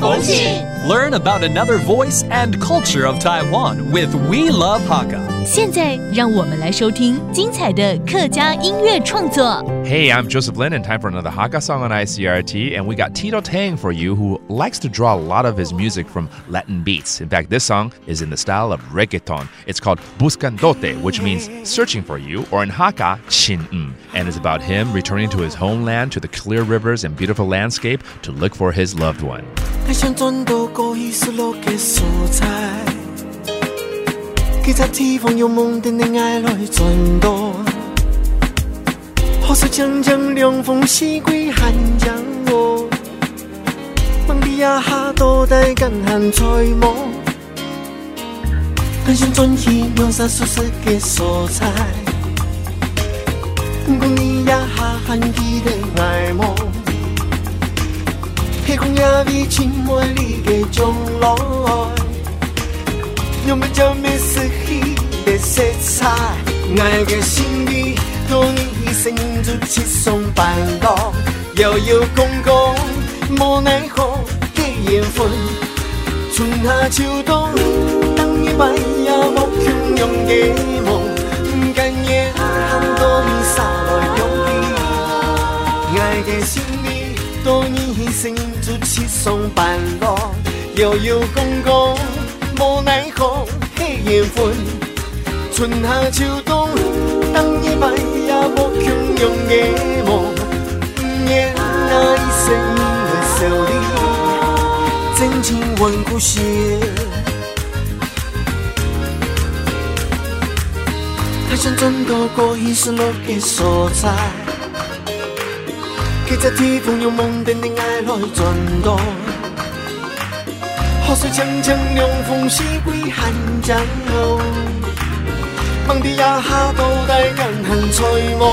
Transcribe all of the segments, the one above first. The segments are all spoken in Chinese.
风情。Learn about another voice and culture of Taiwan with We Love Hakka. 现在让我们来收听精彩的客家音乐创作。 Hey, I'm Joseph Lin, and time for another Hakka song on ICRT. And we got Tito Tang for you, who likes to draw a lot of his music from Latin beats. In fact, this song is in the style of reggaeton. It's called Buscandote, which means searching for you, or in Hakka, Chin And it's about him returning to his homeland, to the clear rivers and beautiful landscape to look for his loved one. 我想转到过去失落嘅所在，其他地方有梦的你爱来转动。可是将将凉风西归寒江我，梦里也下多带干寒吹梦。我想转去两沙舒适嘅所在，不过你呀哈寒气空也比青梅里嘅将来，有没有没失去的色彩？爱嘅心里，多你一生就七送伴郎，遥遥公公，无奈何嘅缘分，春夏秋冬，等一晚也无汹涌嘅你一生就七送伴郎，遥遥公公，无奈何嘅缘分。春夏秋冬，当一晚也无汹涌嘅梦，念那一生的笑里，真情万古血。他想转到过去失落嘅所在，其实地方有梦的你爱来转动。河水清清，凉风西归寒江后。梦的也下到大江恨吹梦，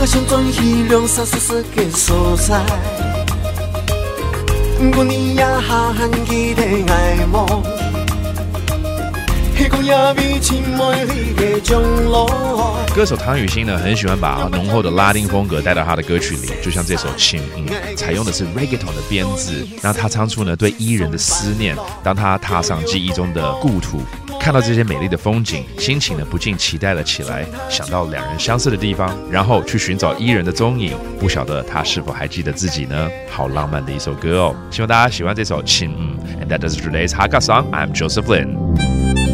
我想转去两沙舒适嘅所在，不过你也下恨记的爱梦，歌手汤雨欣呢，很喜欢把浓厚的拉丁风格带到他的歌曲里，就像这首《情》，嗯，采用的是 reggaeton 的编制，让他唱出呢对伊人的思念。当他踏上记忆中的故土，看到这些美丽的风景，心情呢不禁期待了起来，想到两人相似的地方，然后去寻找伊人的踪影。不晓得他是否还记得自己呢？好浪漫的一首歌哦！希望大家喜欢这首《情》，嗯。And that is today's Hakka song. I'm Joseph Lin.